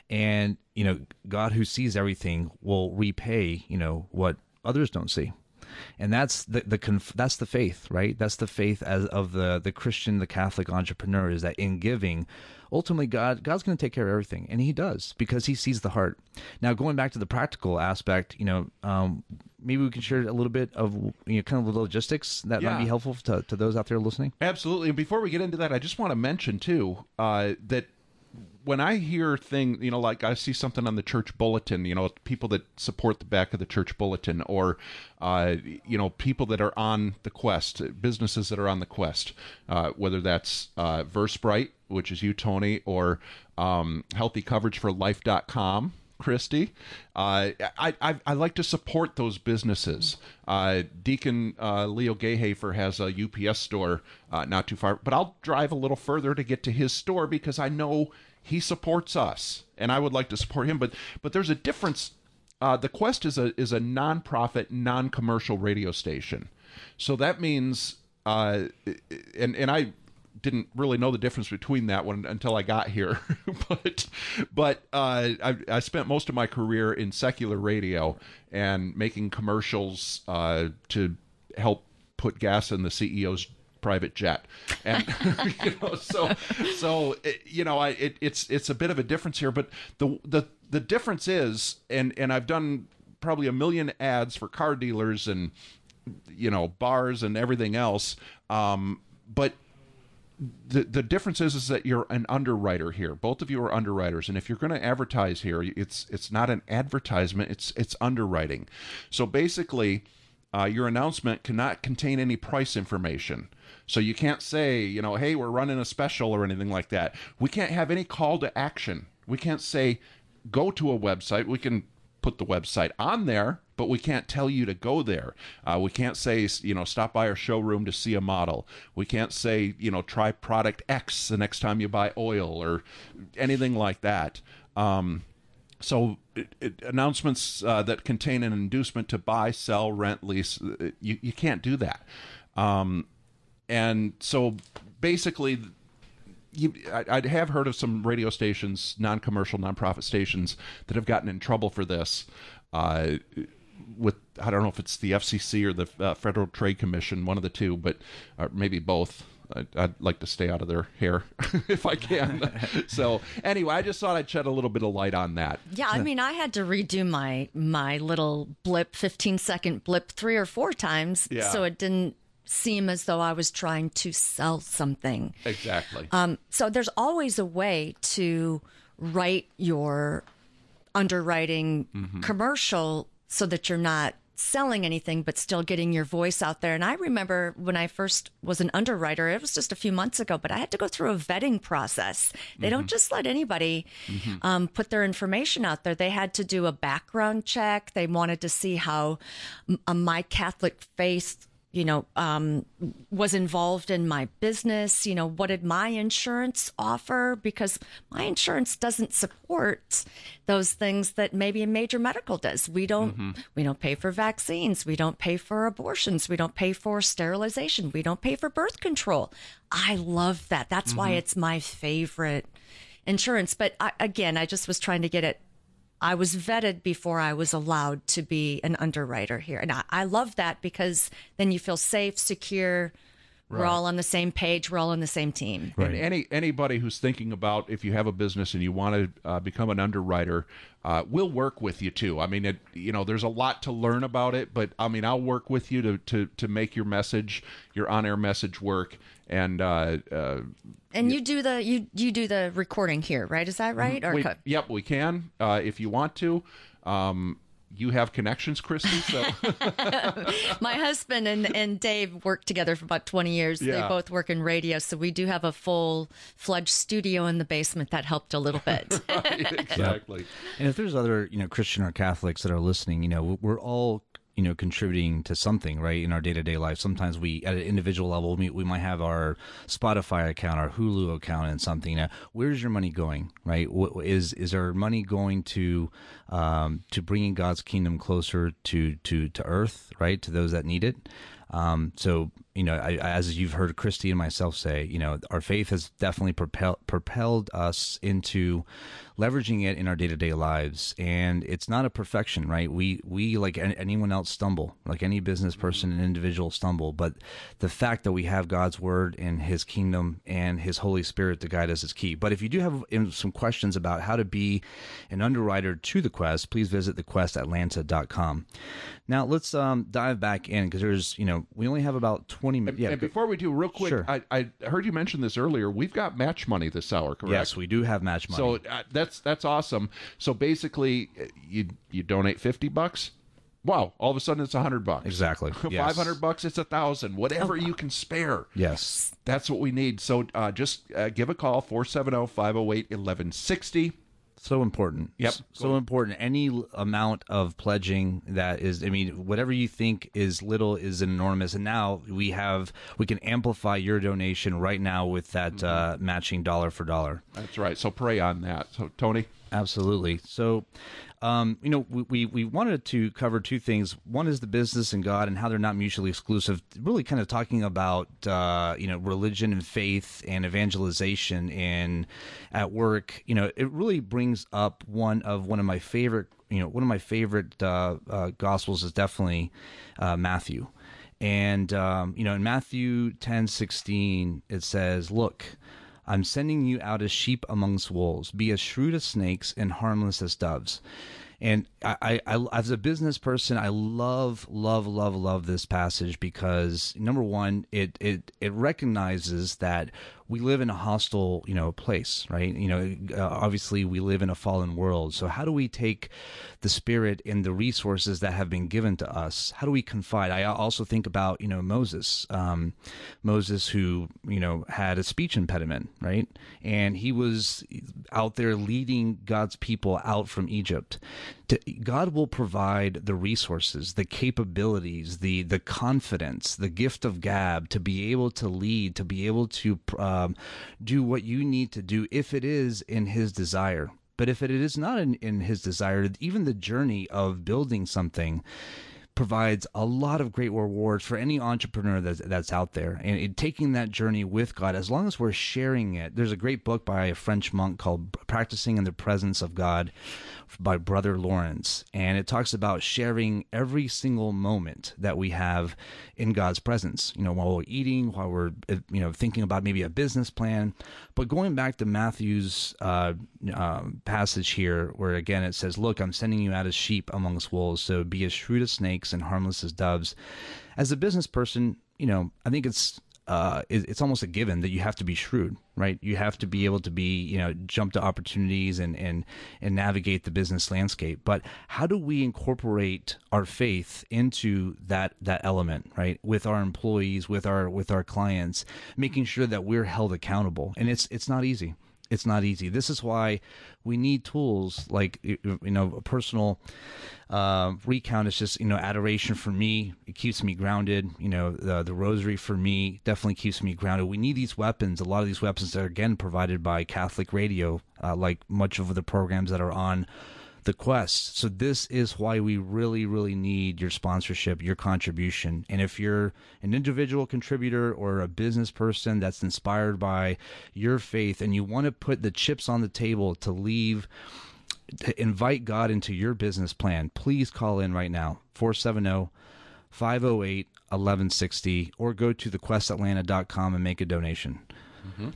and you know god who sees everything will repay you know what others don't see. And that's the, the conf- that's the faith right? That's the faith as of the the christian the catholic entrepreneur is that in giving ultimately god god's going to take care of everything. And he does because he sees the heart. Now going back to the practical aspect you know um, maybe we can share a little bit of you know kind of the logistics that might be helpful to, to those out there listening. Absolutely. And before we get into that, I just want to mention too uh, that when I hear things, you know, like I see something on the church bulletin, you know, people that support the back of the church bulletin, or uh, you know, people that are on the quest, businesses that are on the quest, uh, whether that's uh, VerSprite, which is you, Tony, or um, HealthyCoverageForLife.com. Kristi, uh, I, I I like to support those businesses. Uh, Deacon uh, Leo Gayhafer has a UPS store uh, not too far, but I'll drive a little further to get to his store because I know he supports us, and I would like to support him. But but there's a difference. Uh, the Quest is a is a nonprofit, non-commercial radio station, so that means uh, and and I didn't really know the difference between that one until I got here. but but uh, I, I spent most of my career in secular radio and making commercials uh, to help put gas in the CEO's private jet and you know so so it, you know I it, it's it's a bit of a difference here but the the the difference is and and I've done probably a million ads for car dealers and you know bars and everything else um but the the difference is is that you're an underwriter here. Both of you are underwriters, and if you're going to advertise here, it's it's not an advertisement. It's it's underwriting. So basically, uh, your announcement cannot contain any price information. So you can't say, you know, hey, we're running a special or anything like that. We can't have any call to action. We can't say, go to a website. We can put the website on there, but we can't tell you to go there. Uh, we can't say, you know, stop by our showroom to see a model. We can't say, you know, try product X the next time you buy oil or anything like that. Um, so it, it, announcements uh, that contain an inducement to buy, sell, rent, lease, uh, you, you can't do that. Um, and so basically, you, I, I have heard of some radio stations, non-commercial, non-profit stations that have gotten in trouble for this. Uh, with I don't know if it's the FCC or the uh, Federal Trade Commission, one of the two, but uh, maybe both. I'd, I'd like to stay out of their hair if I can. so anyway, I just thought I'd shed a little bit of light on that. Yeah, I mean, I had to redo my my little blip, fifteen second blip, three or four times, Yeah. so it didn't seem as though I was trying to sell something. Exactly. Um, so there's always a way to write your underwriting Mhm. commercial so that you're not selling anything, but still getting your voice out there. And I remember when I first was an underwriter, it was just a few months ago, but I had to go through a vetting process. They don't just let anybody um, put their information out there. They had to do a background check. They wanted to see how m- uh, my Catholic faith you know, um, was involved in my business. You know, what did my insurance offer? Because my insurance doesn't support those things that maybe a major medical does. We don't. We don't pay for vaccines. We don't pay for abortions. We don't pay for sterilization. We don't pay for birth control. I love that. That's why Mhm. it's my favorite insurance. But I, again, I just was trying to get it I was vetted before I was allowed to be an underwriter here. And I, I love that because then you feel safe, secure. We're all on the same page. We're all on the same team. And any anybody who's thinking about if you have a business and you want to uh, become an underwriter, uh, we'll work with you too. I mean, it, you know, there's a lot to learn about it, but I mean, I'll work with you to to to make your message, your on-air message work. And uh, uh, And you do the you you do the recording here, right? Is that right? Or we, co- yep, we can uh, if you want to. Um, you have connections, Kristi. So my husband and, and Dave worked together for about 20 years. They both work in radio, so we do have a full fledged studio in the basement that helped a little bit. exactly. And if there's other, you know, Christian or Catholics that are listening, you know, we're all, you know, contributing to something, right, in our day to day life. Sometimes we, at an individual level, we, we might have our Spotify account, our Hulu account, and something. Now, where's your money going, right? What, is is our money going to um, to bringing God's kingdom closer to to to earth, right, to those that need it? Um, so, you know, I, as you've heard Kristi and myself say, you know, our faith has definitely propelled propelled us into leveraging it in our day to day lives, and it's not a perfection, right? We we like an- anyone else stumble, like any business person and individual stumble, but the fact that we have God's word and His kingdom and His Holy Spirit to guide us is key. But if you do have um, some questions about how to be an underwriter to the Quest, please visit thequestatlanta.com. Now let's um, dive back in because there's, you know, we only have about 20 minutes. Yeah, and before we do, real quick, Sure. I, I heard you mention this earlier. We've got match money this hour, correct? Yes, we do have match money. So uh, that's that's awesome. So basically, uh, you you donate fifty bucks. Wow! All of a sudden, it's a hundred bucks. Exactly. Yes. Five hundred bucks. It's a thousand. Whatever you can spare. Yes. That's what we need. So uh, just uh, give a call 470-508-1160. So important. Yep. So important. Any amount of pledging that is, I mean, whatever you think is little is enormous. And now we have, we can amplify your donation right now with that Mm-hmm. uh, matching dollar for dollar. That's right. So pray on that. So Tony. Absolutely. So, um, you know, we, we, wanted to cover two things. One is the business and God and how they're not mutually exclusive. Really, kind of talking about uh, you know religion and faith and evangelization and at work. You know, it really brings up one of one of my favorite. You know, one of my favorite uh, uh, gospels is definitely uh, Matthew. And um, you know, in Matthew ten sixteen, it says, "Look." I'm sending you out as sheep amongst wolves. Be as shrewd as snakes and harmless as doves. And I, I, I, as a business person, I love, love, love, love this passage because number one, it, it, it recognizes that we live in a hostile, you know, place, right? You know, uh, obviously we live in a fallen world. So how do we take the spirit and the resources that have been given to us? How do we confide? I also think about, you know, Moses, um, Moses who, you know, had a speech impediment, right? And he was out there leading God's people out from Egypt. To, God will provide the resources, the capabilities, the the confidence, the gift of gab to be able to lead, to be able to um, do what you need to do if it is in His desire. But if it is not in, in His desire, even the journey of building something provides a lot of great rewards for any entrepreneur that's, that's out there. And it, taking that journey with god as long as we're sharing it there's a great book by a french monk called practicing in the presence of god by brother lawrence. And it talks about sharing every single moment that we have in god's presence you know while we're eating while we're uh, you know thinking about maybe a business plan. But going back to matthew's uh, uh, passage here where again it says look i'm sending you out as sheep amongst wolves so be as shrewd as snakes and harmless as doves as a business person you know i think it's uh, it, it's almost a given that you have to be shrewd, right? You have to be able to be, you know, jump to opportunities and and and navigate the business landscape. But how do we incorporate our faith into that that element, right? With our employees, with our with our clients, making sure that we're held accountable, and it's it's not easy it's not easy. This is why we need tools like you know a personal uh, recount is just you know adoration for me. It keeps me grounded. You know the the rosary for me definitely keeps me grounded. We need these weapons. A lot of these weapons are again provided by Catholic Radio, uh, like much of the programs that are on the quest. So this is why we really, really need your sponsorship, your contribution. And if you're an individual contributor or a business person that's inspired by your faith and you want to put the chips on the table to leave to invite God into your business plan, please call in right now. 470 508 1160 or go to thequestatlanta.com and make a donation. Mm-hmm.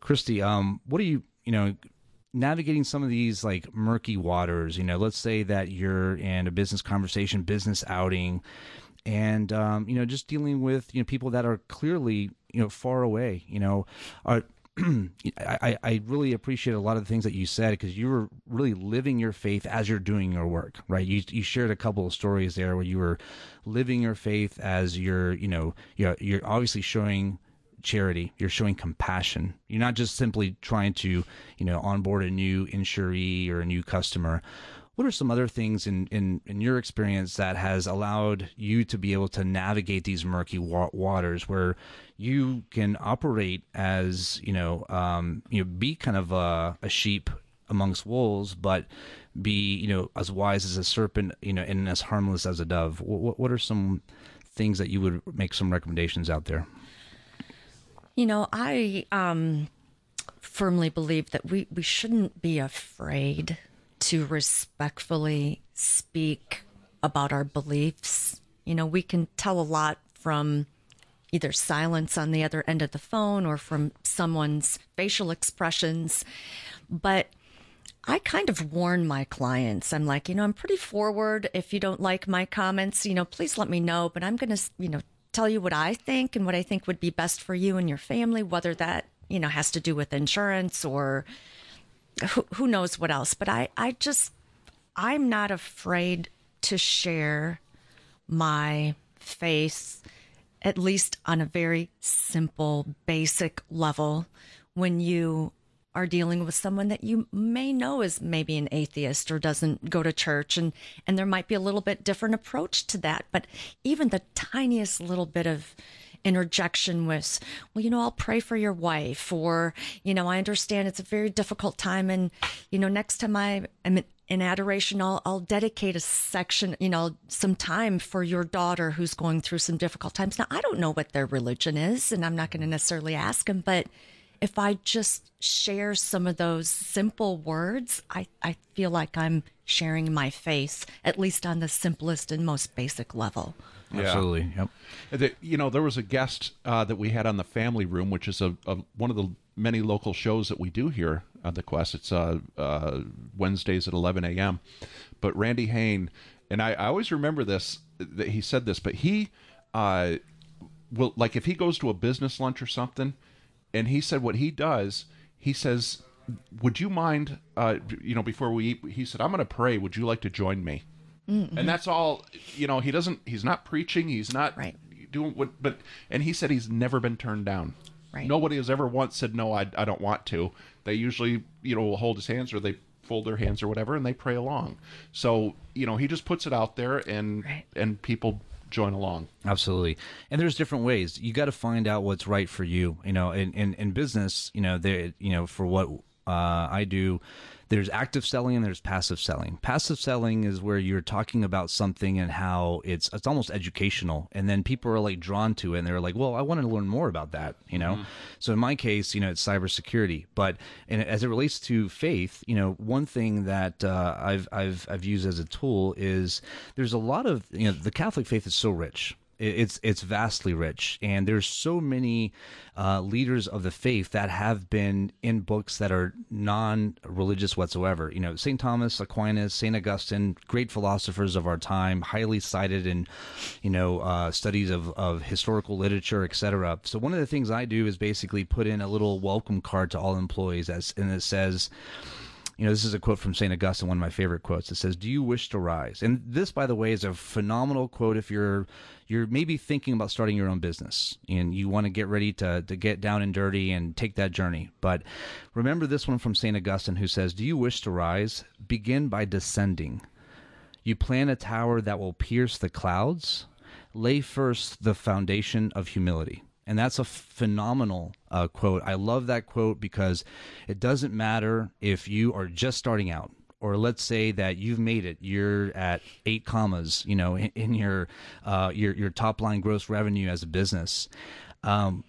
Kristi, um, what do you, you know, navigating some of these like murky waters you know let's say that you're in a business conversation business outing and um, you know just dealing with you know people that are clearly you know far away you know are I, I really appreciate a lot of the things that you said because you were really living your faith as you're doing your work, right? You you shared a couple of stories there where you were living your faith as you're, you know, you're, you're obviously showing charity. You're showing compassion. You're not just simply trying to, you know, onboard a new insuree or a new customer. What are some other things in, in, in your experience that has allowed you to be able to navigate these murky wa- waters where you can operate as, you know, um, you know, be kind of a, a sheep amongst wolves, but be, you know, as wise as a serpent, you know, and as harmless as a dove? What, what are some things that you would make some recommendations out there? You know, I um, firmly believe that we, we shouldn't be afraid to respectfully speak about our beliefs. You know, we can tell a lot from either silence on the other end of the phone or from someone's facial expressions. But I kind of warn my clients. I'm like, you know, I'm pretty forward. If you don't like my comments, you know, please let me know. But I'm going to, you know, tell you what I think and what I think would be best for you and your family, whether that, you know, has to do with insurance or who, who knows what else. But I, I just, I'm not afraid to share my face, at least on a very simple, basic level, when you are dealing with someone that you may know is maybe an atheist or doesn't go to church and and there might be a little bit different approach to that. But even the tiniest little bit of interjection with well you know I'll pray for your wife or you know I understand it's a very difficult time and you know next time I am in adoration I'll I'll dedicate a section you know some time for your daughter who's going through some difficult times. Now I don't know what their religion is and I'm not going to necessarily ask them but if I just share some of those simple words, I, I feel like I'm sharing my face, at least on the simplest and most basic level. Yeah. Absolutely. Yep. The, you know, there was a guest uh, that we had on the Family Room, which is a, a, one of the many local shows that we do here on the Quest. It's uh, uh, Wednesdays at 11 a.m. But Randy Hain, and I, I always remember this that he said this, but he uh, will like if he goes to a business lunch or something and he said what he does he says would you mind uh, you know before we eat he said i'm going to pray. Would you like to join me? Mhm. and that's all you know he doesn't he's not preaching. He's not right. doing what but and he said he's never been turned down. Right. nobody has ever once said no I, I don't want to. They usually you know will hold his hands or they fold their hands or whatever and they pray along. So you know he just puts it out there and and people join along Absolutely. And there's different ways. You got to find out what's right for you. You know, in, in, in business, you know, there, you know, for what uh, I do, there's active selling and there's passive selling. Passive selling is where you're talking about something and how it's it's almost educational, and then people are like drawn to it, and they're like, "Well, I want to learn more about that," you know. So in my case, you know, it's cybersecurity. But and as it relates to faith, you know, one thing that uh, I've I've I've used as a tool is there's a lot of you know the Catholic faith is so rich It's it's vastly rich, and there's so many uh, leaders of the faith that have been in books that are non-religious whatsoever. You know, Saint Thomas Aquinas, Saint Augustine, great philosophers of our time, highly cited in you know uh, studies of of historical literature, etc. So one of the things I do is basically put in a little welcome card to all employees, as and it says you know, this is a quote from St. Augustine, one of my favorite quotes. It says, Do you wish to rise? And this, by the way, is a phenomenal quote if you're you're maybe thinking about starting your own business and you want to get ready to, to get down and dirty and take that journey. But remember this one from St. Augustine who says, Do you wish to rise? Begin by descending. You plan a tower that will pierce the clouds. Lay first the foundation of humility. And that's a phenomenal uh, quote. I love that quote because it doesn't matter if you are just starting out, or let's say that you've made it. You're at eight commas, you know, in, in your uh, your your top line gross revenue as a business. Um,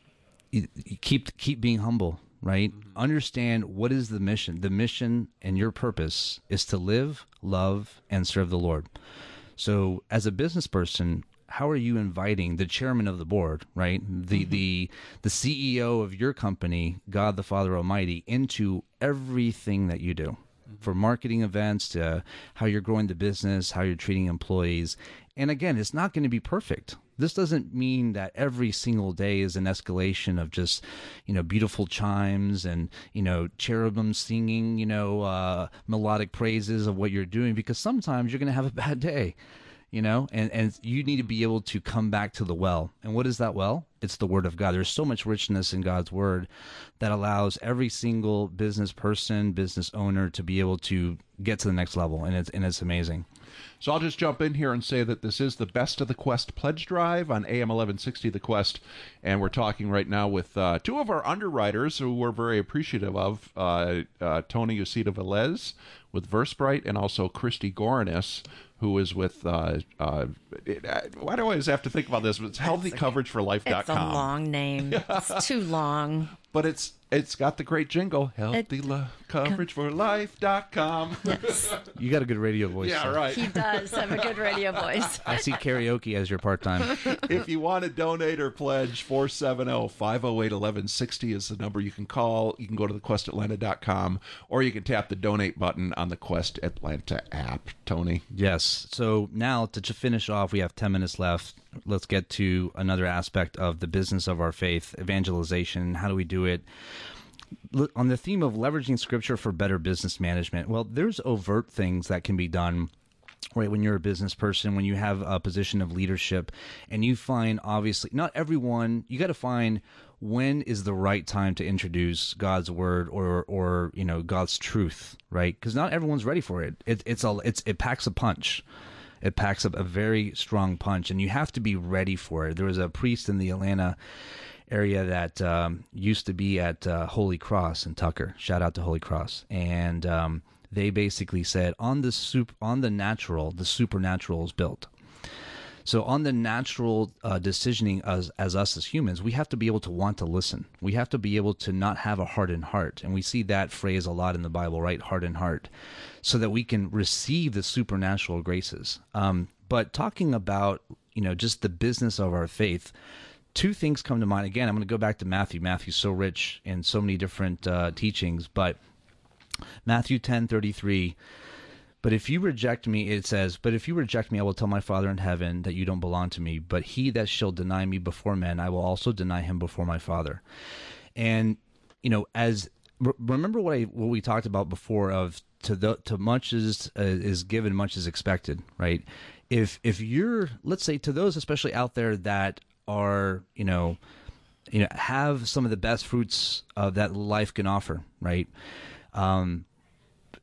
you, you keep keep being humble right understand what is the mission the mission and your purpose is to live love and serve the lord so as a business person how are you inviting the chairman of the board right? The the the ceo of your company god the father almighty into everything that you do. For marketing events to how you're growing the business how you're treating employees. And again it's not going to be perfect. This doesn't mean that every single day is an escalation of just you know beautiful chimes and you know cherubim singing you know uh, melodic praises of what you're doing because sometimes you're going to have a bad day you know and and you need to be able to come back to the well. And what is that well? It's the word of god. There's so much richness in god's word that allows every single business person business owner to be able to get to the next level and it's and it's amazing. So I'll just jump in here and say that this is the Best of the Quest pledge drive on AM 1160 The Quest. And we're talking right now with uh, two of our underwriters who we're very appreciative of uh, uh, Tony UcedaVelez with VerSprite and also Kristi Gorinas, who is with, uh, uh, it, uh, why do I always have to think about this? But it's healthycoverageforlife.com. It's a long name. It's too long. But it's it's got the great jingle, healthy lo- coverage for life.com. Yes. you got a good radio voice Yeah, so. right. He does have a good radio voice. i see karaoke as your part-time if you want to donate or pledge, 470 508 1160 is the number you can call. You can go to thequestatlanta.com or you can tap the donate button on the Quest Atlanta app. Tony? Yes. So now to finish off, we have 10 minutes left. Let's get to another aspect of the business of our faith, evangelization. How do we do it? On the theme of leveraging scripture for better business management, well, there's overt things that can be done right when you're a business person when you have a position of leadership and you find obviously not everyone you got to find when is the right time to introduce god's word or or you know god's truth right because not everyone's ready for it. it it's a it's it packs a punch it packs up a very strong punch and you have to be ready for it there was a priest in the atlanta area that um, used to be at uh, Holy Cross in Tucker. Shout out to Holy Cross. And um, they basically said on the soup on the natural, the supernatural is built. So on the natural uh, decisioning as as us as humans, we have to be able to want to listen. We have to be able to not have a hardened heart, and we see that phrase a lot in the Bible, right? Hardened heart, so that we can receive the supernatural graces. Um, but talking about you know just the business of our faith, two things come to mind. Again, I'm going to go back to Matthew. Matthew's so rich in so many different uh, teachings, but Matthew 10:33 but if you reject me, it says, But if you reject me, I will tell my Father in heaven that you don't belong to me. But he that shall deny me before men, I will also deny him before my Father. And, you know, as remember what I what we talked about before of to the to much is uh, is given, much is expected, right? If if you're let's say to those especially out there that are, you know, you know, have some of the best fruits of that life can offer, right? Um,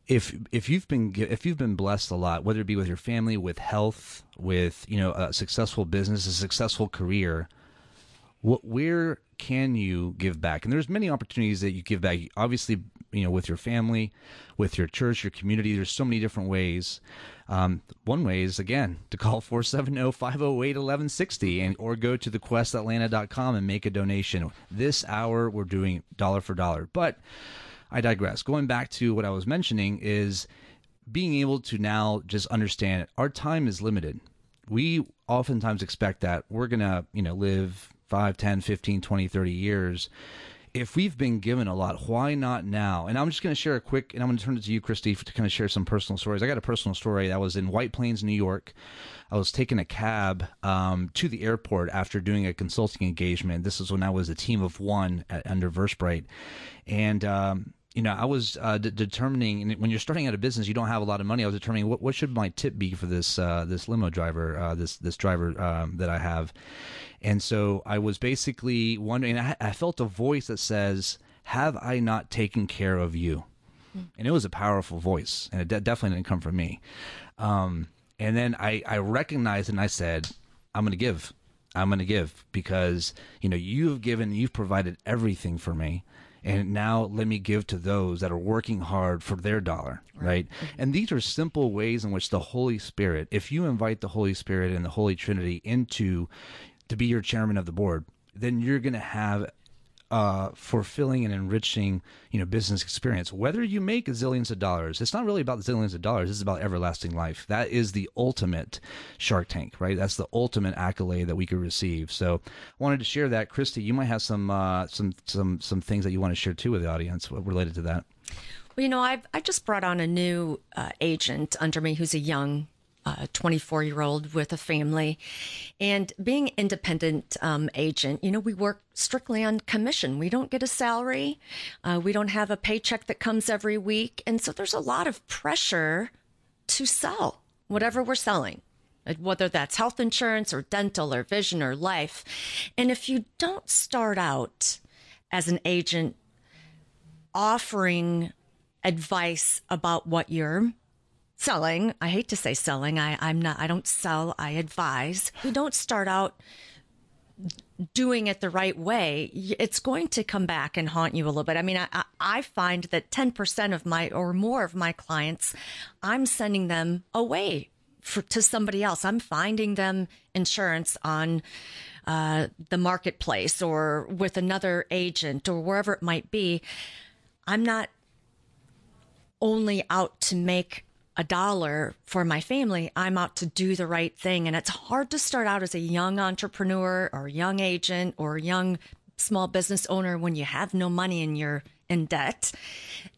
if if you've been if you've been blessed a lot, whether it be with your family, with health, with you know a successful business, a successful career, what where can you give back? And there's many opportunities that you give back. Obviously, you know, with your family, with your church, your community. There's so many different ways. Um, one way is again to call 470-508-1160 and or go to thequestatlanta.com and make a donation. This hour we're doing dollar for dollar, but I digress. Going back to what I was mentioning is being able to now just understand our time is limited. we oftentimes expect that we're going to, you know, live 5, 10, 15, 20, 30 years. If we've been given a lot, why not now? And I'm just going to share a quick, and I'm going to turn it to you, Kristi, to kind of share some personal stories. I got a personal story. that was in White Plains, New York. I was taking a cab um, to the airport after doing a consulting engagement. This is when I was a team of one at, under VerSprite. And, um, you know, I was uh, de- determining and when you're starting out a business, you don't have a lot of money. I was determining what, what should my tip be for this uh, this limo driver, uh, this this driver um, that I have, and so I was basically wondering. I, I felt a voice that says, "Have I not taken care of you?" And it was a powerful voice, and it de- definitely didn't come from me. Um, and then I I recognized and I said, "I'm going to give." I'm going to give because you know you've given, you've provided everything for me and now let me give to those that are working hard for their dollar right, mm-hmm. and these are simple ways in which the holy spirit if you invite the holy spirit and the holy trinity into to be your chairman of the board then you're going to have uh, fulfilling and enriching, you know, business experience. Whether you make zillions of dollars, it's not really about zillions of dollars. It's about everlasting life. That is the ultimate Shark Tank, right? That's the ultimate accolade that we could receive. So, I wanted to share that. Kristi, you might have some uh, some some some things that you want to share too with the audience related to that. Well, you know, I've I just brought on a new uh, agent under me who's a young 24 year old with a family. And being independent um, agent, you know, we work strictly on commission. We don't get a salary. Uh, we don't have a paycheck that comes every week. And so there's a lot of pressure to sell whatever we're selling. Whether that's health insurance or dental or vision or life. And if you don't start out as an agent offering advice about what you're selling. I hate to say selling. I, i'm not i don't sell i advise. We don't start out doing it the right way. It's going to come back and haunt you a little bit. I mean i, I find that 10% of my or more of my clients i'm sending them away for, to somebody else. I'm finding them insurance on uh, the marketplace or with another agent or wherever it might be. I'm not only out to make a dollar for my family, I'm out to do the right thing. And it's hard to start out as a young entrepreneur or young agent or young small business owner when you have no money and you're in debt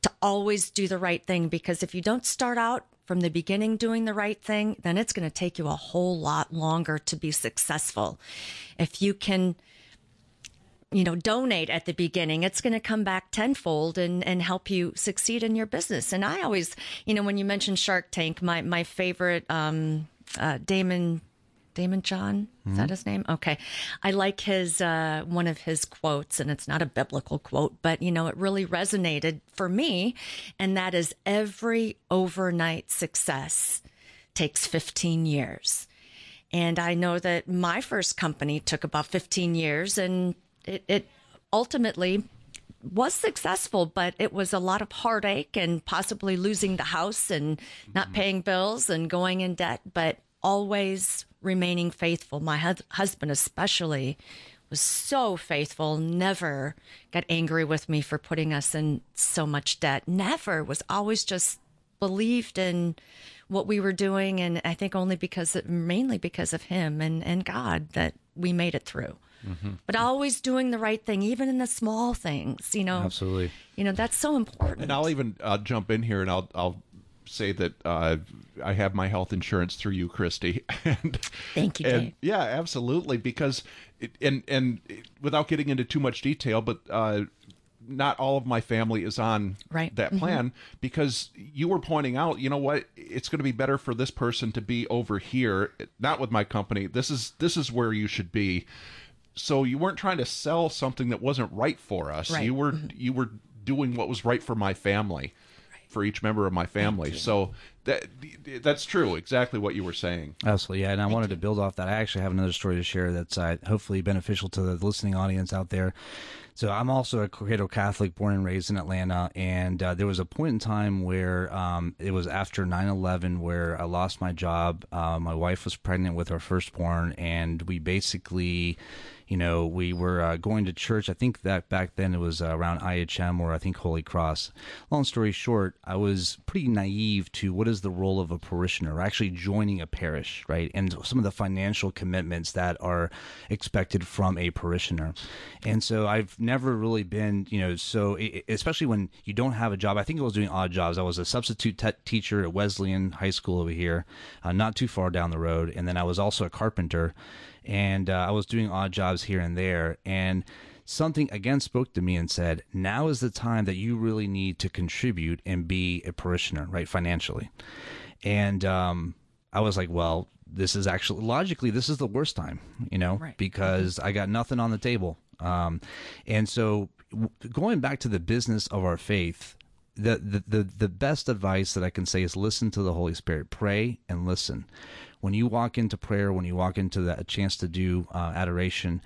to always do the right thing. Because if you don't start out from the beginning doing the right thing, then it's going to take you a whole lot longer to be successful. If you can you know, donate at the beginning, it's going to come back tenfold and, and help you succeed in your business. And I always, you know, when you mentioned Shark Tank, my, my favorite, um, uh, Daymond, Daymond John, is that Mhm. his name? Okay. I like his, uh, one of his quotes and it's not a biblical quote, but you know, it really resonated for me. And that is every overnight success takes 15 years. And I know that my first company took about 15 years and it, it ultimately was successful, but it was a lot of heartache and possibly losing the house and not mm-hmm. paying bills and going in debt, but always remaining faithful. My hus- husband, especially, was so faithful, never got angry with me for putting us in so much debt. Never was always just believed in what we were doing. And I think only because, mainly because of him and, and God, that we made it through but always doing the right thing, even in the small things, you know. Absolutely. You know, that's so important. And I'll even uh, jump in here and I'll I'll say that uh, I have my health insurance through you, Kristi. and, Thank you, and- Dave. yeah, absolutely. Because it, and and without getting into too much detail, but uh, not all of my family is on Right. that Mhm. plan because you were pointing out, you know what, it's going to be better for this person to be over here, not with my company. This is this is where you should be. So you weren't trying to sell something that wasn't right for us. Right. You were you were doing what was right for my family, for each member of my family. So that that's true. Exactly what you were saying. Absolutely, yeah. And I wanted to build off that. I actually have another story to share that's uh, hopefully beneficial to the listening audience out there. So I'm also a cradle Catholic, born and raised in Atlanta, and uh, there was a point in time where um, it was after 9/11 where I lost my job. Uh, my wife was pregnant with our firstborn, and we basically, You know, we were uh, going to church. I think that back then it was uh, around IHM or I think Holy Cross. Long story short, I was pretty naive to what is the role of a parishioner, actually joining a parish, right? And some of the financial commitments that are expected from a parishioner. And so I've never really been, you know, so especially when you don't have a job. I think I was doing odd jobs. I was a substitute te- teacher at Wesleyan High School over here, uh, not too far down the road. And then I was also a carpenter and uh, I was doing odd jobs here and there. And something again spoke to me and said, now is the time that you really need to contribute and be a parishioner, right, financially. And um, I was like, well, this is actually logically this is the worst time, you know, because I got nothing on the table. Um, and so w- going back to the business of our faith, the, the the the best advice that I can say is listen to the Holy Spirit, pray and listen. When you walk into prayer, when you walk into that a chance to do uh, adoration,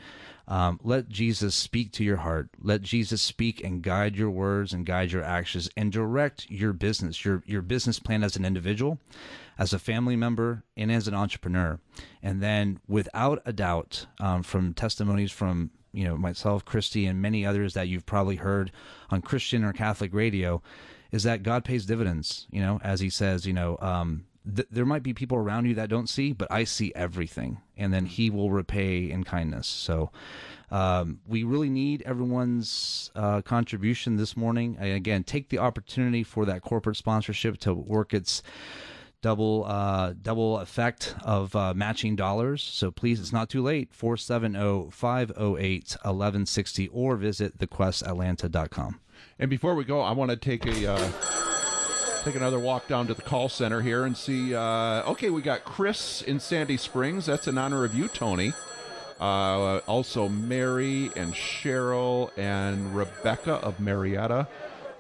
um, let Jesus speak to your heart. Let Jesus speak and guide your words and guide your actions and direct your business, your your business plan as an individual, as a family member, and as an entrepreneur. And then, without a doubt, um, from testimonies from you know myself, Kristi, and many others that you've probably heard on Christian or Catholic radio, is that God pays dividends. You know, as He says, you know. Um, th- there might be people around you that don't see, but I see everything, and then He will repay in kindness. So, um, we really need everyone's uh, contribution this morning. And again, take the opportunity for that corporate sponsorship to work its double uh, double effect of uh, matching dollars. So please, it's not too late. 470-508-1160 or visit thequestatlanta.com. And before we go, I want to take a uh, take another walk down to the call center here and see. Uh, okay, we got Chris in Sandy Springs. That's in honor of you, Tony. Uh, also, Mary and Cheryl and Rebecca of Marietta,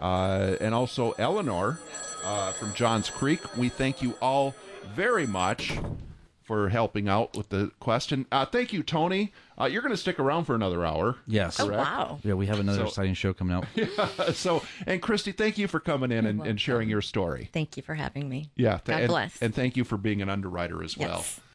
uh, and also Eleanor uh, from Johns Creek. We thank you all very much for helping out with the question. Uh, thank you, Tony. Uh, you're going to stick around for another hour. Yes. correct? Oh, wow. Yeah, we have another So- exciting show coming out. Yeah, so, and Kristi, thank you for coming in and, and sharing your story. Thank you for having me. Yeah, th- God and, bless. And thank you for being an underwriter as well. Yes.